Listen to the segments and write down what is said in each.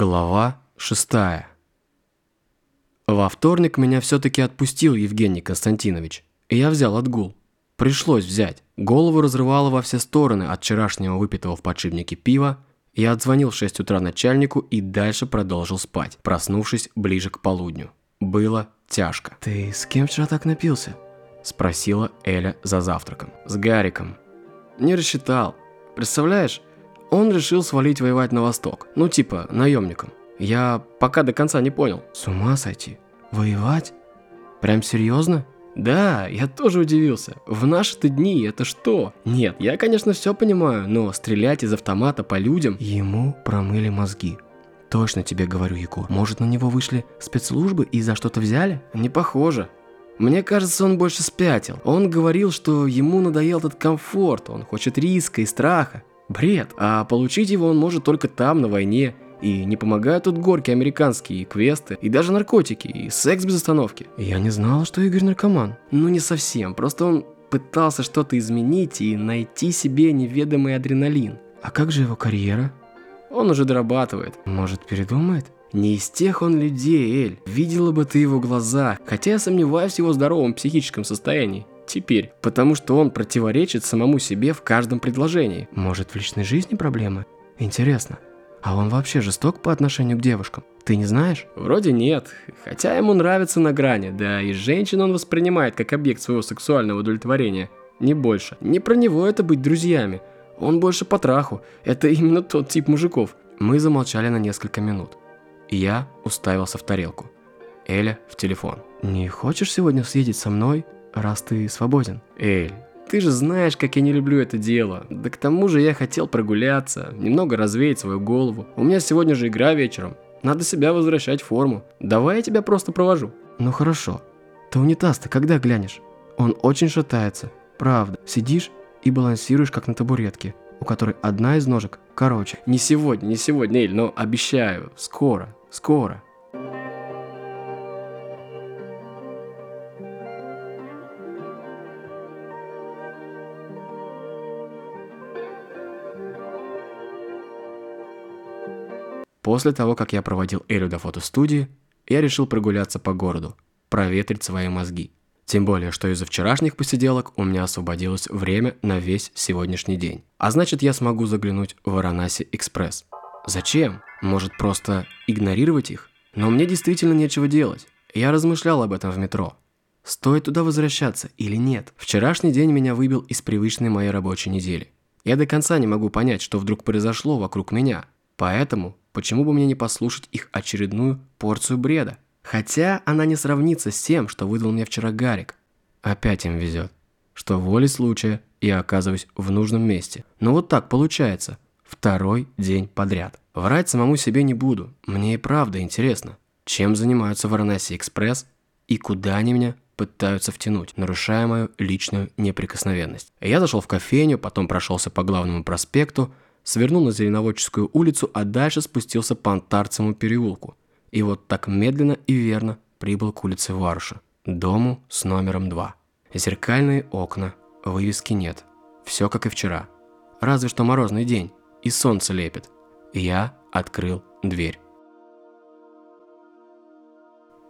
Глава шестая. Во вторник меня все-таки отпустил Евгений Константинович, и я взял отгул. Пришлось взять. Голову разрывало во все стороны от вчерашнего выпитого в подшипнике пива. Я отзвонил в 6 утра начальнику и дальше продолжил спать, проснувшись ближе к полудню. Было тяжко. «Ты с кем вчера так напился?» Спросила Эля за завтраком. «С Гариком». «Не рассчитал. Представляешь, он решил свалить воевать на восток. Ну типа, наемником. Я пока до конца не понял. С ума сойти? Воевать? Прям серьезно? Да, я тоже удивился. В наши-то дни это что? Нет, я, конечно, все понимаю, но стрелять из автомата по людям... Ему промыли мозги. Точно тебе говорю, Егор. Может, на него вышли спецслужбы и за что-то взяли? Не похоже. Мне кажется, он больше спятил. Он говорил, что ему надоел этот комфорт, он хочет риска и страха. Бред. А получить его он может только там, на войне. И не помогают тут горки американские, и квесты, и даже наркотики, и секс без остановки. Я не знал, что Игорь наркоман. Ну не совсем, просто он пытался что-то изменить и найти себе неведомый адреналин. А как же его карьера? Он уже дорабатывает. Может, передумает? Не из тех он людей, Эль. Видела бы ты его глаза, хотя я сомневаюсь в его здоровом психическом состоянии теперь, потому что он противоречит самому себе в каждом предложении. Может, в личной жизни проблемы? Интересно. А он вообще жесток по отношению к девушкам? Ты не знаешь? Вроде нет, хотя ему нравится на грани, да и женщин он воспринимает как объект своего сексуального удовлетворения. Не больше. Не про него это быть друзьями. Он больше по траху. Это именно тот тип мужиков. Мы замолчали на несколько минут. И я уставился в тарелку. Эля в телефон. «Не хочешь сегодня съездить со мной раз ты свободен. Эль, ты же знаешь, как я не люблю это дело. Да к тому же я хотел прогуляться, немного развеять свою голову. У меня сегодня же игра вечером. Надо себя возвращать в форму. Давай я тебя просто провожу. Ну хорошо. Ты унитаз-то когда глянешь? Он очень шатается. Правда. Сидишь и балансируешь, как на табуретке, у которой одна из ножек короче. Не сегодня, не сегодня, Эль, но обещаю, скоро, скоро. После того, как я проводил Элю до фотостудии, я решил прогуляться по городу, проветрить свои мозги. Тем более, что из-за вчерашних посиделок у меня освободилось время на весь сегодняшний день. А значит, я смогу заглянуть в Варанаси Экспресс. Зачем? Может, просто игнорировать их? Но мне действительно нечего делать. Я размышлял об этом в метро. Стоит туда возвращаться или нет? Вчерашний день меня выбил из привычной моей рабочей недели. Я до конца не могу понять, что вдруг произошло вокруг меня. Поэтому Почему бы мне не послушать их очередную порцию бреда? Хотя она не сравнится с тем, что выдал мне вчера Гарик. Опять им везет, что волей случая я оказываюсь в нужном месте. Но вот так получается. Второй день подряд. Врать самому себе не буду. Мне и правда интересно, чем занимаются в Варанаси Экспресс и куда они меня пытаются втянуть, нарушая мою личную неприкосновенность. Я зашел в кофейню, потом прошелся по главному проспекту, свернул на Зеленоводческую улицу, а дальше спустился по Антарцевому переулку. И вот так медленно и верно прибыл к улице Варуша, дому с номером 2. Зеркальные окна, вывески нет. Все как и вчера. Разве что морозный день, и солнце лепит. Я открыл дверь.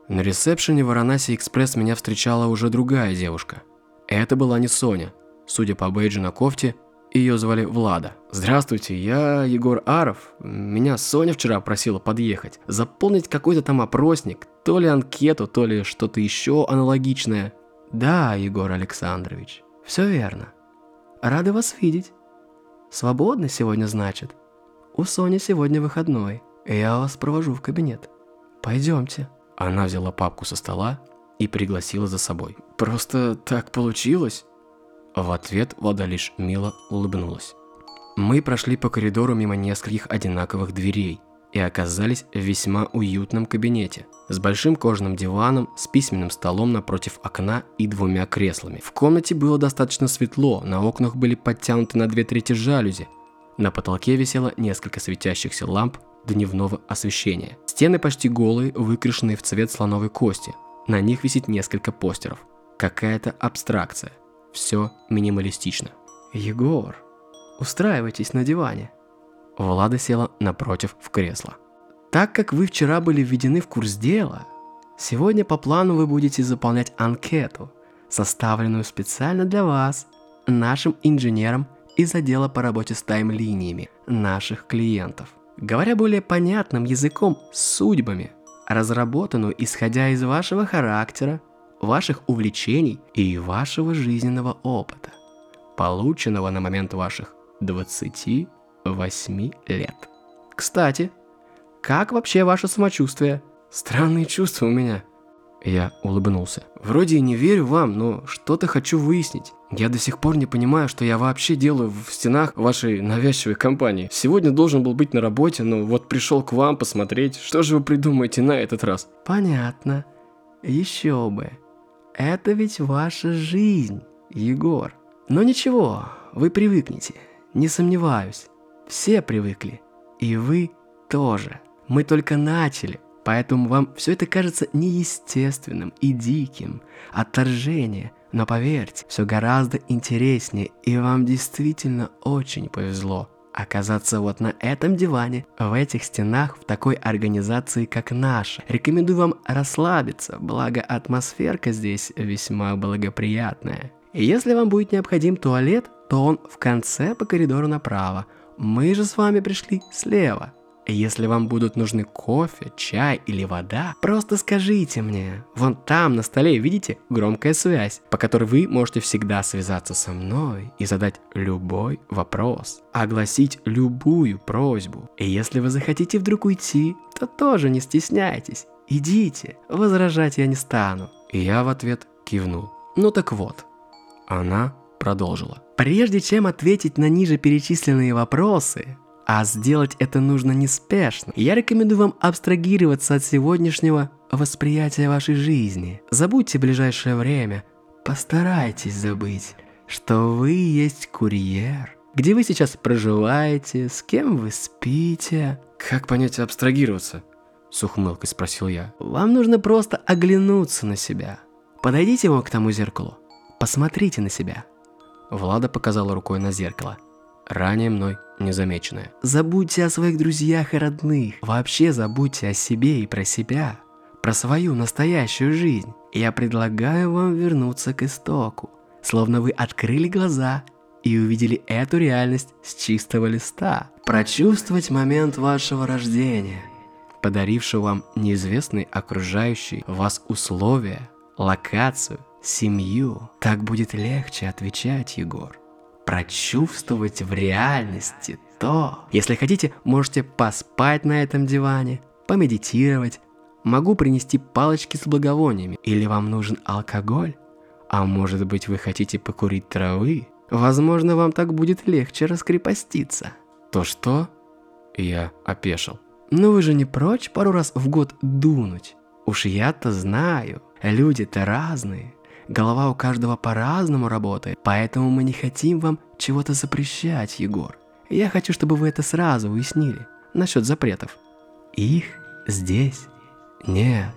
На ресепшене Варанаси Экспресс меня встречала уже другая девушка. Это была не Соня. Судя по бейджу на кофте, ее звали Влада. Здравствуйте, я Егор Аров. Меня Соня вчера просила подъехать, заполнить какой-то там опросник, то ли анкету, то ли что-то еще аналогичное. Да, Егор Александрович, все верно. Рады вас видеть. Свободны сегодня, значит? У Сони сегодня выходной. Я вас провожу в кабинет. Пойдемте. Она взяла папку со стола и пригласила за собой. Просто так получилось. В ответ Влада лишь мило улыбнулась. Мы прошли по коридору мимо нескольких одинаковых дверей и оказались в весьма уютном кабинете с большим кожаным диваном, с письменным столом напротив окна и двумя креслами. В комнате было достаточно светло, на окнах были подтянуты на две трети жалюзи. На потолке висело несколько светящихся ламп дневного освещения. Стены почти голые, выкрашенные в цвет слоновой кости. На них висит несколько постеров. Какая-то абстракция – все минималистично. «Егор, устраивайтесь на диване». Влада села напротив в кресло. Так как вы вчера были введены в курс дела, сегодня по плану вы будете заполнять анкету, составленную специально для вас, нашим инженером из отдела по работе с тайм-линиями наших клиентов. Говоря более понятным языком, судьбами, разработанную исходя из вашего характера, ваших увлечений и вашего жизненного опыта, полученного на момент ваших 28 лет. Кстати, как вообще ваше самочувствие? Странные чувства у меня. Я улыбнулся. Вроде и не верю вам, но что-то хочу выяснить. Я до сих пор не понимаю, что я вообще делаю в стенах вашей навязчивой компании. Сегодня должен был быть на работе, но вот пришел к вам посмотреть, что же вы придумаете на этот раз. Понятно. Еще бы. Это ведь ваша жизнь, Егор. Но ничего, вы привыкнете. Не сомневаюсь. Все привыкли. И вы тоже. Мы только начали. Поэтому вам все это кажется неестественным и диким. Отторжение. Но поверьте, все гораздо интереснее, и вам действительно очень повезло оказаться вот на этом диване, в этих стенах, в такой организации, как наша. Рекомендую вам расслабиться, благо атмосферка здесь весьма благоприятная. И если вам будет необходим туалет, то он в конце по коридору направо. Мы же с вами пришли слева. Если вам будут нужны кофе, чай или вода, просто скажите мне. Вон там на столе, видите, громкая связь, по которой вы можете всегда связаться со мной и задать любой вопрос, огласить любую просьбу. И если вы захотите вдруг уйти, то тоже не стесняйтесь. Идите, возражать я не стану. И я в ответ кивнул. Ну так вот. Она продолжила. Прежде чем ответить на ниже перечисленные вопросы, а сделать это нужно неспешно. Я рекомендую вам абстрагироваться от сегодняшнего восприятия вашей жизни. Забудьте ближайшее время. Постарайтесь забыть, что вы есть курьер. Где вы сейчас проживаете, с кем вы спите. Как понять абстрагироваться? С ухмылкой спросил я. Вам нужно просто оглянуться на себя. Подойдите вон к тому зеркалу. Посмотрите на себя. Влада показала рукой на зеркало – ранее мной незамеченное. Забудьте о своих друзьях и родных. Вообще забудьте о себе и про себя. Про свою настоящую жизнь. Я предлагаю вам вернуться к истоку. Словно вы открыли глаза и увидели эту реальность с чистого листа. Прочувствовать момент вашего рождения, подарившего вам неизвестные окружающие вас условия, локацию, семью. Так будет легче отвечать, Егор прочувствовать в реальности то. Если хотите, можете поспать на этом диване, помедитировать. Могу принести палочки с благовониями. Или вам нужен алкоголь? А может быть вы хотите покурить травы? Возможно, вам так будет легче раскрепоститься. То что? Я опешил. Ну вы же не прочь пару раз в год дунуть? Уж я-то знаю, люди-то разные. Голова у каждого по-разному работает, поэтому мы не хотим вам чего-то запрещать, Егор. Я хочу, чтобы вы это сразу уяснили. Насчет запретов. Их здесь нет.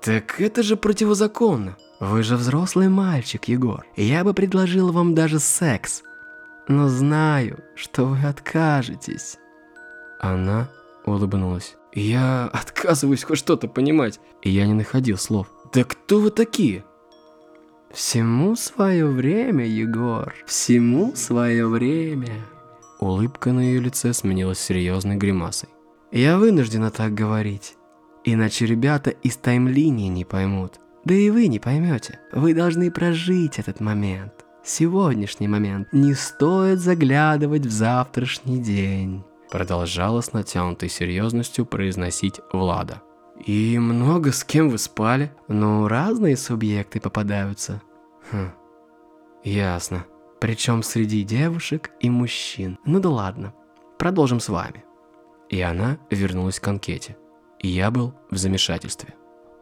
Так это же противозаконно. Вы же взрослый мальчик, Егор. Я бы предложил вам даже секс. Но знаю, что вы откажетесь. Она улыбнулась. Я отказываюсь хоть что-то понимать. И я не находил слов. Да кто вы такие? Всему свое время, Егор, всему свое время. Улыбка на ее лице сменилась серьезной гримасой. Я вынуждена так говорить, иначе ребята из таймлинии не поймут. Да и вы не поймете. Вы должны прожить этот момент. Сегодняшний момент. Не стоит заглядывать в завтрашний день. Продолжала с натянутой серьезностью произносить Влада. И много с кем вы спали? Ну, разные субъекты попадаются. Хм, ясно. Причем среди девушек и мужчин. Ну да ладно, продолжим с вами. И она вернулась к анкете. И я был в замешательстве.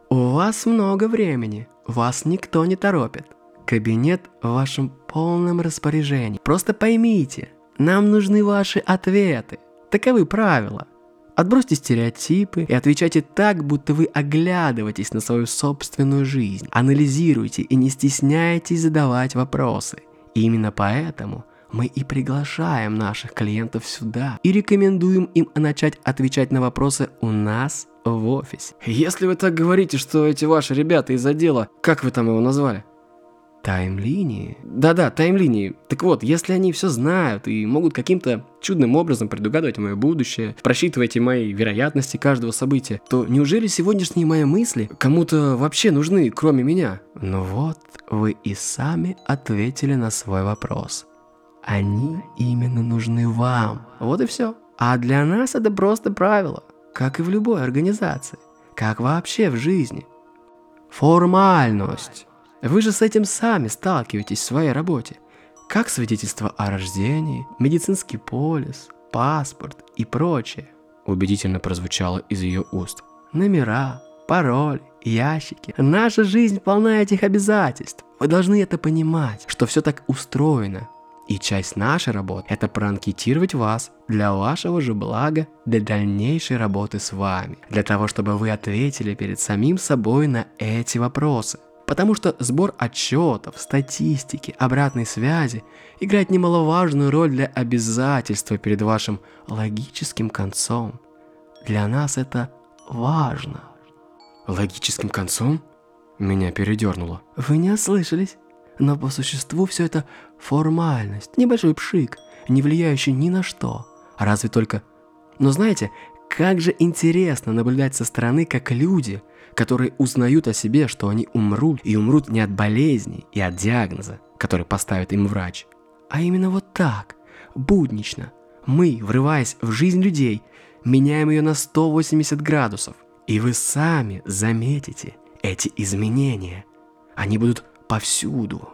У вас много времени, вас никто не торопит. Кабинет в вашем полном распоряжении. Просто поймите, нам нужны ваши ответы. Таковы правила. Отбросьте стереотипы и отвечайте так, будто вы оглядываетесь на свою собственную жизнь. Анализируйте и не стесняйтесь задавать вопросы. И именно поэтому мы и приглашаем наших клиентов сюда и рекомендуем им начать отвечать на вопросы у нас в офисе. Если вы так говорите, что эти ваши ребята из отдела, как вы там его назвали? Таймлинии? Да-да, таймлинии. Так вот, если они все знают и могут каким-то чудным образом предугадывать мое будущее, просчитывать мои вероятности каждого события, то неужели сегодняшние мои мысли кому-то вообще нужны, кроме меня? Ну вот, вы и сами ответили на свой вопрос. Они именно нужны вам. Вот и все. А для нас это просто правило, как и в любой организации, как вообще в жизни. Формальность. Вы же с этим сами сталкиваетесь в своей работе. Как свидетельство о рождении, медицинский полис, паспорт и прочее. Убедительно прозвучало из ее уст. Номера, пароль, ящики. Наша жизнь полна этих обязательств. Вы должны это понимать, что все так устроено. И часть нашей работы – это проанкетировать вас для вашего же блага, для дальнейшей работы с вами. Для того, чтобы вы ответили перед самим собой на эти вопросы – Потому что сбор отчетов, статистики, обратной связи играет немаловажную роль для обязательства перед вашим логическим концом. Для нас это важно. Логическим концом? Меня передернуло. Вы не ослышались. Но по существу все это формальность, небольшой пшик, не влияющий ни на что. Разве только... Но знаете, как же интересно наблюдать со стороны, как люди – которые узнают о себе, что они умрут, и умрут не от болезни и от диагноза, который поставит им врач, а именно вот так, буднично. Мы, врываясь в жизнь людей, меняем ее на 180 градусов. И вы сами заметите эти изменения. Они будут повсюду.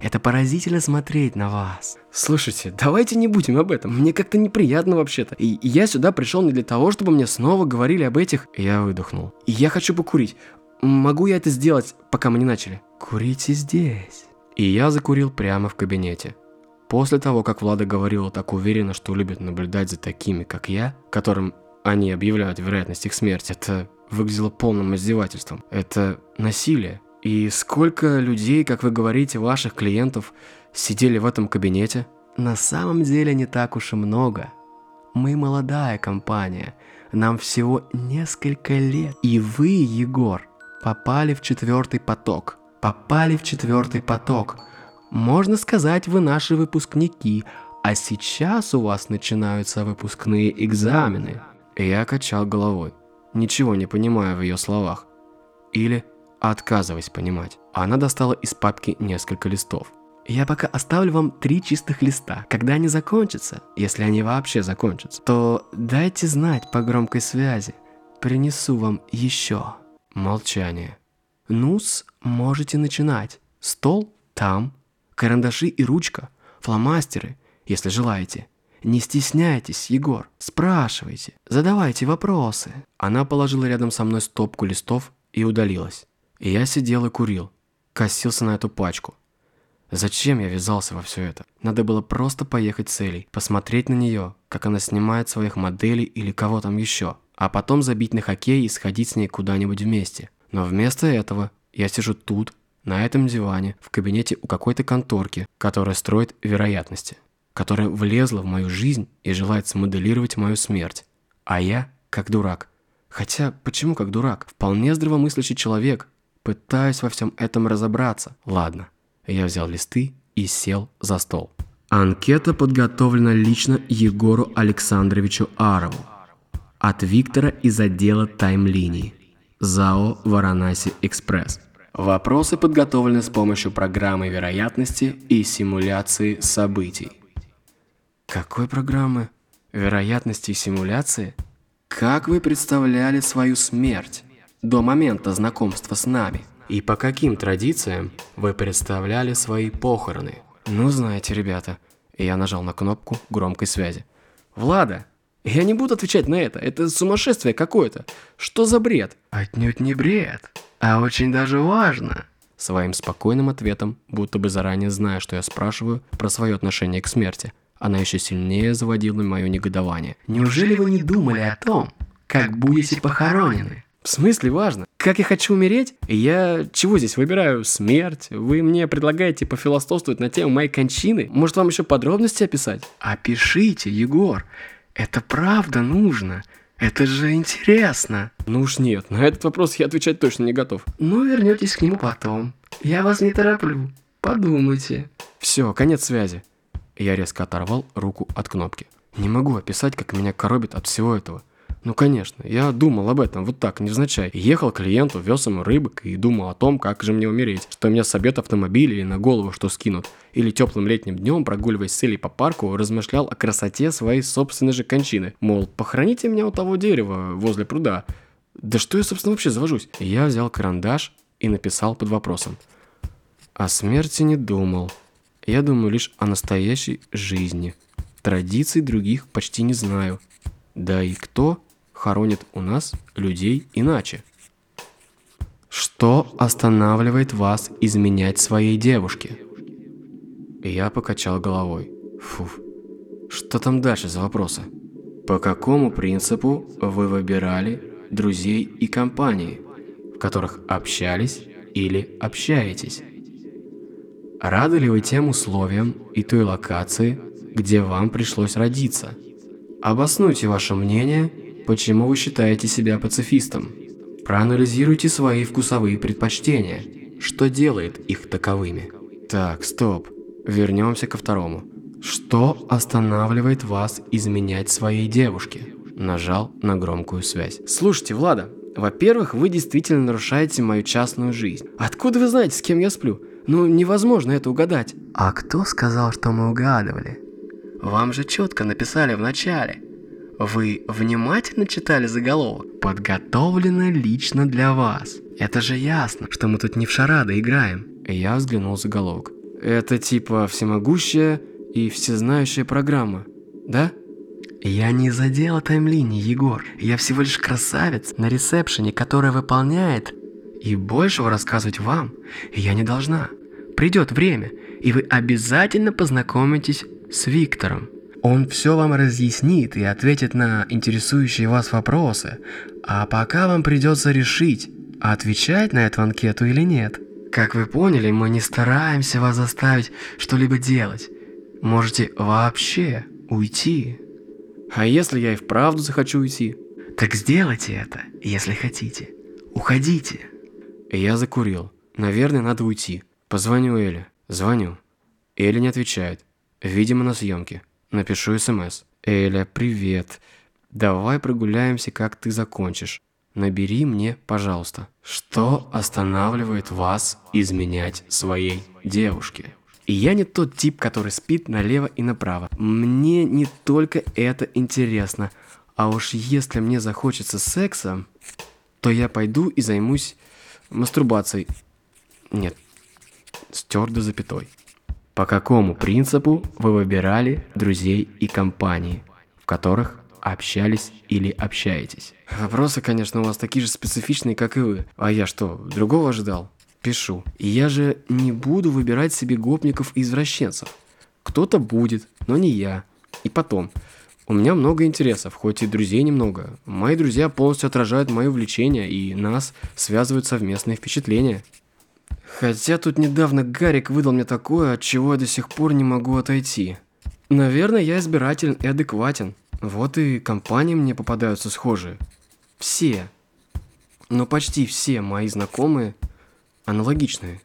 Это поразительно смотреть на вас. Слушайте, давайте не будем об этом. Мне как-то неприятно вообще-то. И я сюда пришел не для того, чтобы мне снова говорили об этих... Я выдохнул. И я хочу покурить. Могу я это сделать, пока мы не начали? Курите здесь. И я закурил прямо в кабинете. После того, как Влада говорила так уверенно, что любит наблюдать за такими, как я, которым они объявляют вероятность их смерти, это выглядело полным издевательством. Это насилие. И сколько людей, как вы говорите, ваших клиентов сидели в этом кабинете? На самом деле не так уж и много. Мы молодая компания, нам всего несколько лет. И вы, Егор, попали в четвертый поток. Попали в четвертый поток. Можно сказать, вы наши выпускники, а сейчас у вас начинаются выпускные экзамены. Я качал головой, ничего не понимая в ее словах. Или отказываясь понимать. Она достала из папки несколько листов. Я пока оставлю вам три чистых листа. Когда они закончатся, если они вообще закончатся, то дайте знать по громкой связи. Принесу вам еще. Молчание. Нус, можете начинать. Стол там. Карандаши и ручка. Фломастеры, если желаете. Не стесняйтесь, Егор. Спрашивайте. Задавайте вопросы. Она положила рядом со мной стопку листов и удалилась. И я сидел и курил, косился на эту пачку. Зачем я ввязался во все это? Надо было просто поехать с Элей, посмотреть на нее, как она снимает своих моделей или кого там еще, а потом забить на хоккей и сходить с ней куда-нибудь вместе. Но вместо этого я сижу тут, на этом диване, в кабинете у какой-то конторки, которая строит вероятности, которая влезла в мою жизнь и желает смоделировать мою смерть. А я, как дурак. Хотя, почему как дурак? Вполне здравомыслящий человек, Пытаюсь во всем этом разобраться. Ладно. Я взял листы и сел за стол. Анкета подготовлена лично Егору Александровичу Арову. От Виктора из отдела таймлинии. ЗАО «Варанаси Экспресс». Вопросы подготовлены с помощью программы вероятности и симуляции событий. Какой программы? Вероятности и симуляции? Как вы представляли свою смерть? До момента знакомства с нами? И по каким традициям вы представляли свои похороны? Ну, знаете, ребята, я нажал на кнопку громкой связи. Влада, я не буду отвечать на это, это сумасшествие какое-то. Что за бред? Отнюдь не бред, а очень даже важно. Своим спокойным ответом, будто бы заранее зная, что я спрашиваю про свое отношение к смерти, она еще сильнее заводила мое негодование. Неужели вы не думали о том, как будете похоронены? В смысле важно? Как я хочу умереть? Я чего здесь выбираю? Смерть? Вы мне предлагаете пофилософствовать на тему моей кончины? Может, вам еще подробности описать? Опишите, Егор. Это правда нужно. Это же интересно. Ну уж нет, на этот вопрос я отвечать точно не готов. Ну, вернетесь к нему потом. Я вас не тороплю. Подумайте. Все, конец связи. Я резко оторвал руку от кнопки. Не могу описать, как меня коробит от всего этого. Ну, конечно, я думал об этом вот так, невзначай. Ехал к клиенту, вез ему рыбок и думал о том, как же мне умереть. Что меня собьет автомобиль или на голову что скинут. Или теплым летним днем, прогуливаясь с Элей по парку, размышлял о красоте своей собственной же кончины. Мол, похороните меня у того дерева возле пруда. Да что я, собственно, вообще завожусь? Я взял карандаш и написал под вопросом. О смерти не думал. Я думаю лишь о настоящей жизни. Традиций других почти не знаю. Да и кто хоронит у нас людей иначе. Что останавливает вас изменять своей девушке? Я покачал головой. Фуф. Что там дальше за вопросы? По какому принципу вы выбирали друзей и компании, в которых общались или общаетесь? Рады ли вы тем условиям и той локации, где вам пришлось родиться? Обоснуйте ваше мнение Почему вы считаете себя пацифистом? Проанализируйте свои вкусовые предпочтения. Что делает их таковыми? Так, стоп. Вернемся ко второму. Что останавливает вас изменять своей девушке? Нажал на громкую связь. Слушайте, Влада, во-первых, вы действительно нарушаете мою частную жизнь. Откуда вы знаете, с кем я сплю? Ну, невозможно это угадать. А кто сказал, что мы угадывали? Вам же четко написали в начале. Вы внимательно читали заголовок? Подготовлено лично для вас. Это же ясно, что мы тут не в шарады играем. Я взглянул заголовок. Это типа всемогущая и всезнающая программа, да? Я не задела таймлинии, Егор. Я всего лишь красавец на ресепшене, которая выполняет. И большего рассказывать вам я не должна. Придет время, и вы обязательно познакомитесь с Виктором. Он все вам разъяснит и ответит на интересующие вас вопросы, а пока вам придется решить, отвечать на эту анкету или нет. Как вы поняли, мы не стараемся вас заставить что-либо делать. Можете вообще уйти. А если я и вправду захочу уйти? Так сделайте это, если хотите. Уходите. Я закурил. Наверное, надо уйти. Позвоню Эле. Звоню. Эля не отвечает. Видимо, на съемке. Напишу СМС. Эля, привет. Давай прогуляемся, как ты закончишь. Набери мне, пожалуйста. Что останавливает вас изменять своей девушке? И я не тот тип, который спит налево и направо. Мне не только это интересно. А уж если мне захочется секса, то я пойду и займусь мастурбацией. Нет, с твердой запятой. По какому принципу вы выбирали друзей и компании, в которых общались или общаетесь? Вопросы, конечно, у вас такие же специфичные, как и вы. А я что, другого ожидал? Пишу. И я же не буду выбирать себе гопников и извращенцев. Кто-то будет, но не я. И потом, у меня много интересов, хоть и друзей немного. Мои друзья полностью отражают мои увлечения, и нас связывают совместные впечатления. Хотя тут недавно Гарик выдал мне такое, от чего я до сих пор не могу отойти. Наверное, я избирателен и адекватен. Вот и компании мне попадаются схожие. Все. Но почти все мои знакомые аналогичные.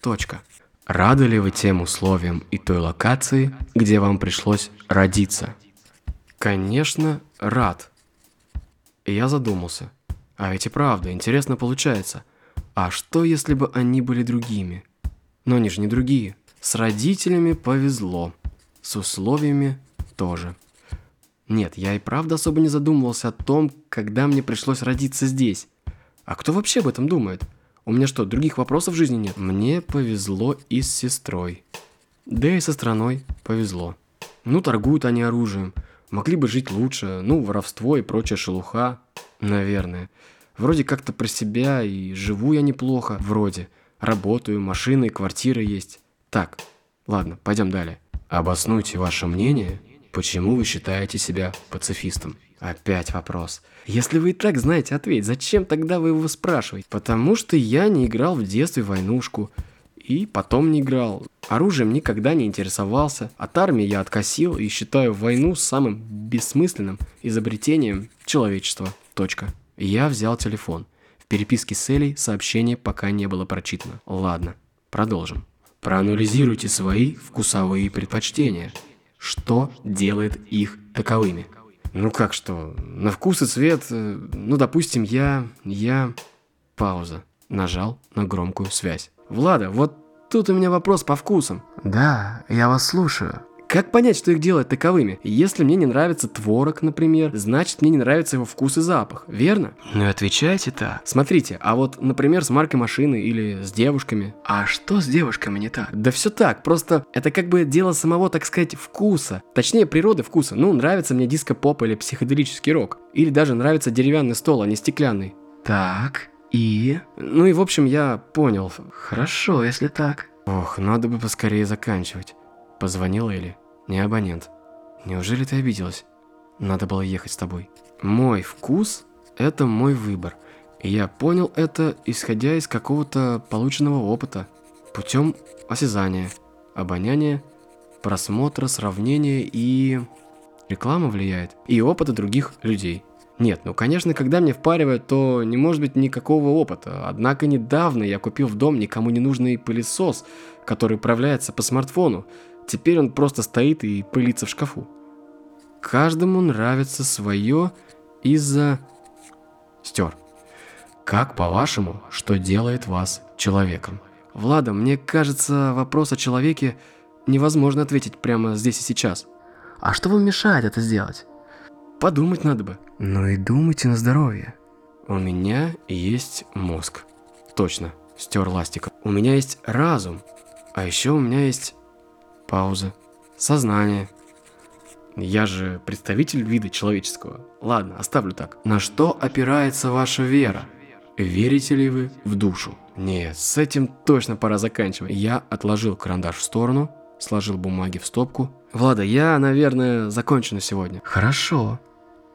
Точка. Рады ли вы тем условиям и той локации, где вам пришлось родиться? Конечно, рад. И я задумался. А ведь и правда, интересно получается – а что, если бы они были другими? Но они же не другие. С родителями повезло. С условиями тоже. Нет, я и правда особо не задумывался о том, когда мне пришлось родиться здесь. А кто вообще об этом думает? У меня что, других вопросов в жизни нет? Мне повезло и с сестрой. Да и со страной повезло. Ну, торгуют они оружием. Могли бы жить лучше. Ну, воровство и прочая шелуха. Наверное. Вроде как-то про себя и живу я неплохо, вроде. Работаю, машины, квартира есть. Так, ладно, пойдем далее. Обоснуйте ваше мнение, почему вы считаете себя пацифистом. Опять вопрос. Если вы и так знаете ответ, зачем тогда вы его спрашиваете? Потому что я не играл в детстве в войнушку. И потом не играл. Оружием никогда не интересовался. От армии я откосил и считаю войну самым бессмысленным изобретением человечества. Точка. Я взял телефон. В переписке с Элей сообщение пока не было прочитано. Ладно, продолжим. Проанализируйте свои вкусовые предпочтения. Что делает их таковыми? Ну как что? На вкус и цвет, э, ну допустим, я... я... Пауза. Нажал на громкую связь. Влада, вот тут у меня вопрос по вкусам. Да, я вас слушаю. Как понять, что их делает таковыми? Если мне не нравится творог, например, значит мне не нравится его вкус и запах, верно? Ну и отвечайте так. Смотрите, а вот, например, с маркой машины или с девушками. А что с девушками не так? Да все так, просто это как бы дело самого, так сказать, вкуса. Точнее, природы вкуса. Ну, нравится мне диско-поп или психоделический рок. Или даже нравится деревянный стол, а не стеклянный. Так, и? Ну и в общем я понял. Хорошо, если так. Ох, надо бы поскорее заканчивать. Позвонила Эли. Не абонент. Неужели ты обиделась? Надо было ехать с тобой. Мой вкус – это мой выбор. И я понял это, исходя из какого-то полученного опыта. Путем осязания, обоняния, просмотра, сравнения и... Реклама влияет. И опыта других людей. Нет, ну конечно, когда мне впаривают, то не может быть никакого опыта. Однако недавно я купил в дом никому не нужный пылесос, который управляется по смартфону. Теперь он просто стоит и пылится в шкафу. Каждому нравится свое из-за... Стер. Как, по-вашему, что делает вас человеком? Влада, мне кажется, вопрос о человеке невозможно ответить прямо здесь и сейчас. А что вам мешает это сделать? Подумать надо бы. Ну и думайте на здоровье. У меня есть мозг. Точно, стер ластиком. У меня есть разум. А еще у меня есть Пауза. Сознание. Я же представитель вида человеческого. Ладно, оставлю так. На что опирается ваша вера? Верите ли вы в душу? Нет, с этим точно пора заканчивать. Я отложил карандаш в сторону, сложил бумаги в стопку. Влада, я, наверное, закончу на сегодня. Хорошо.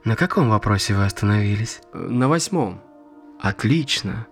На каком вопросе вы остановились? На восьмом. Отлично.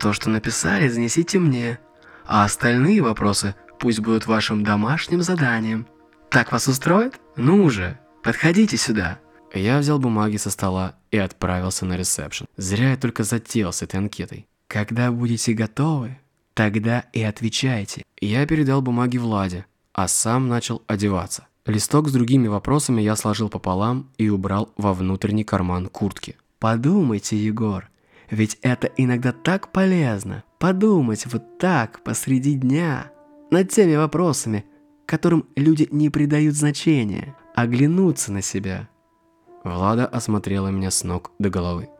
То, что написали, занесите мне. А остальные вопросы пусть будут вашим домашним заданием. Так вас устроит? Ну же, подходите сюда. Я взял бумаги со стола и отправился на ресепшн. Зря я только затеял с этой анкетой. Когда будете готовы, тогда и отвечайте. Я передал бумаги Владе, а сам начал одеваться. Листок с другими вопросами я сложил пополам и убрал во внутренний карман куртки. Подумайте, Егор, ведь это иногда так полезно. Подумать вот так посреди дня над теми вопросами, которым люди не придают значения, оглянуться на себя. Влада осмотрела меня с ног до головы.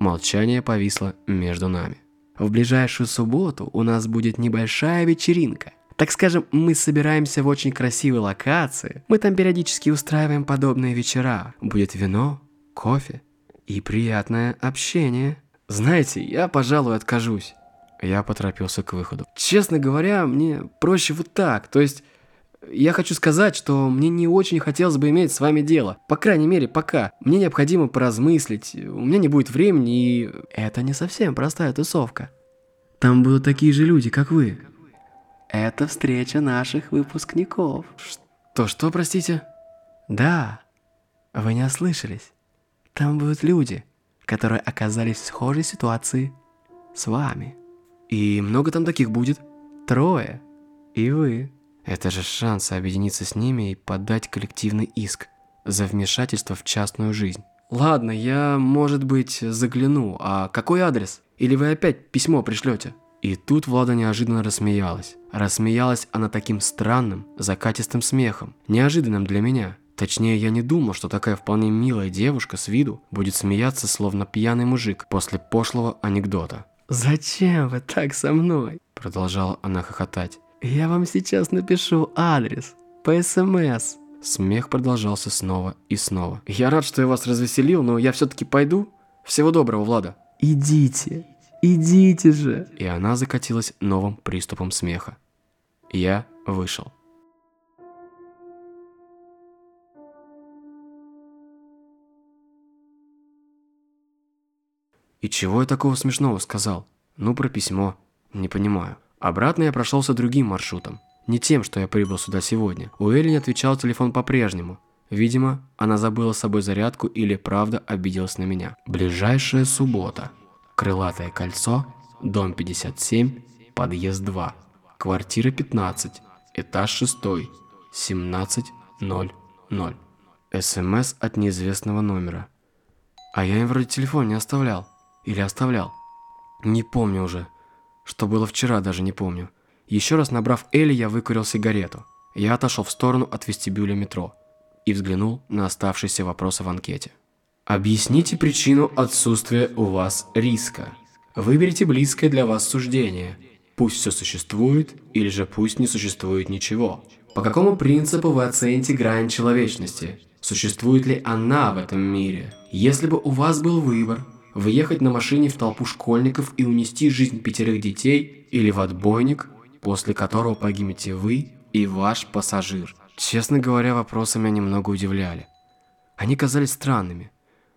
Молчание повисло между нами. В ближайшую субботу у нас будет небольшая вечеринка. Так скажем, мы собираемся в очень красивой локации. Мы там периодически устраиваем подобные вечера. Будет вино, кофе и приятное общение. Знаете, я, пожалуй, откажусь. Я поторопился к выходу. Честно говоря, мне проще вот так. То есть, я хочу сказать, что мне не очень хотелось бы иметь с вами дело. По крайней мере, пока. Мне необходимо поразмыслить. У меня не будет времени и... Это не совсем простая тусовка. Там будут такие же люди, как вы. Это встреча наших выпускников. Что, что, простите? Да, вы не ослышались. Там будут люди, которые оказались в схожей ситуации с вами. И много там таких будет? Трое. И вы. Это же шанс объединиться с ними и подать коллективный иск за вмешательство в частную жизнь. Ладно, я, может быть, загляну. А какой адрес? Или вы опять письмо пришлете? И тут Влада неожиданно рассмеялась. Рассмеялась она таким странным, закатистым смехом, неожиданным для меня. Точнее, я не думал, что такая вполне милая девушка с виду будет смеяться, словно пьяный мужик после пошлого анекдота. «Зачем вы так со мной?» Продолжала она хохотать. «Я вам сейчас напишу адрес по СМС». Смех продолжался снова и снова. «Я рад, что я вас развеселил, но я все-таки пойду. Всего доброго, Влада». «Идите, идите же». И она закатилась новым приступом смеха. Я вышел. И чего я такого смешного сказал? Ну, про письмо. Не понимаю. Обратно я прошелся другим маршрутом. Не тем, что я прибыл сюда сегодня. У Элли не отвечал телефон по-прежнему. Видимо, она забыла с собой зарядку или правда обиделась на меня. Ближайшая суббота. Крылатое кольцо, дом 57, подъезд 2, квартира 15, этаж 6, 17.00. СМС от неизвестного номера. А я им вроде телефон не оставлял. Или оставлял. Не помню уже. Что было вчера, даже не помню. Еще раз набрав Элли, я выкурил сигарету. Я отошел в сторону от вестибюля метро и взглянул на оставшиеся вопросы в анкете. Объясните причину отсутствия у вас риска. Выберите близкое для вас суждение. Пусть все существует, или же пусть не существует ничего. По какому принципу вы оцените грань человечности? Существует ли она в этом мире? Если бы у вас был выбор, выехать на машине в толпу школьников и унести жизнь пятерых детей, или в отбойник, после которого погибнете вы и ваш пассажир. Честно говоря, вопросы меня немного удивляли. Они казались странными,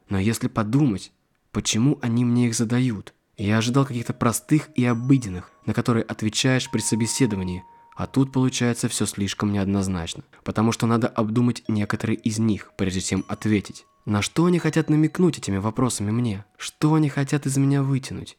но если подумать, почему они мне их задают? Я ожидал каких-то простых и обыденных, на которые отвечаешь при собеседовании, а тут получается все слишком неоднозначно, потому что надо обдумать некоторые из них, прежде чем ответить. На что они хотят намекнуть этими вопросами мне? Что они хотят из меня вытянуть?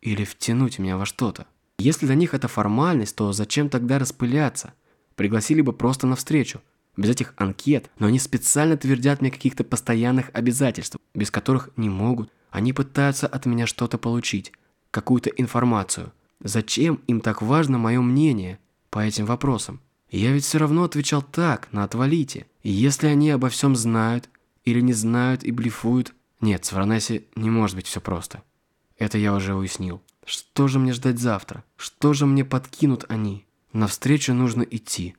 Или втянуть меня во что-то? Если для них это формальность, то зачем тогда распыляться? Пригласили бы просто на встречу, без этих анкет, но они специально твердят мне каких-то постоянных обязательств, без которых не могут. Они пытаются от меня что-то получить, какую-то информацию. Зачем им так важно мое мнение по этим вопросам? Я ведь все равно отвечал так, на отвалите. И если они обо всем знают, или не знают и блефуют. Нет, с Варанаси не может быть все просто. Это я уже уяснил. Что же мне ждать завтра? Что же мне подкинут они? Навстречу нужно идти.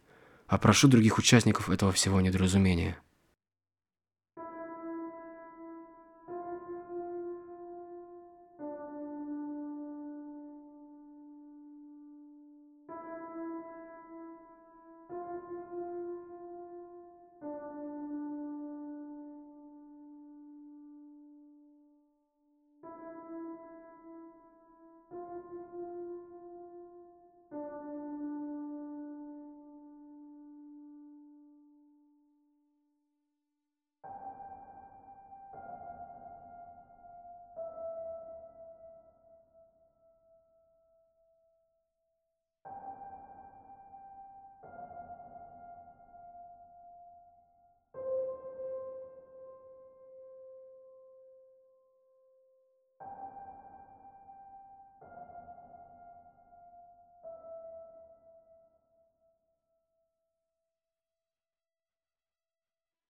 А прошу других участников этого всего недоразумения.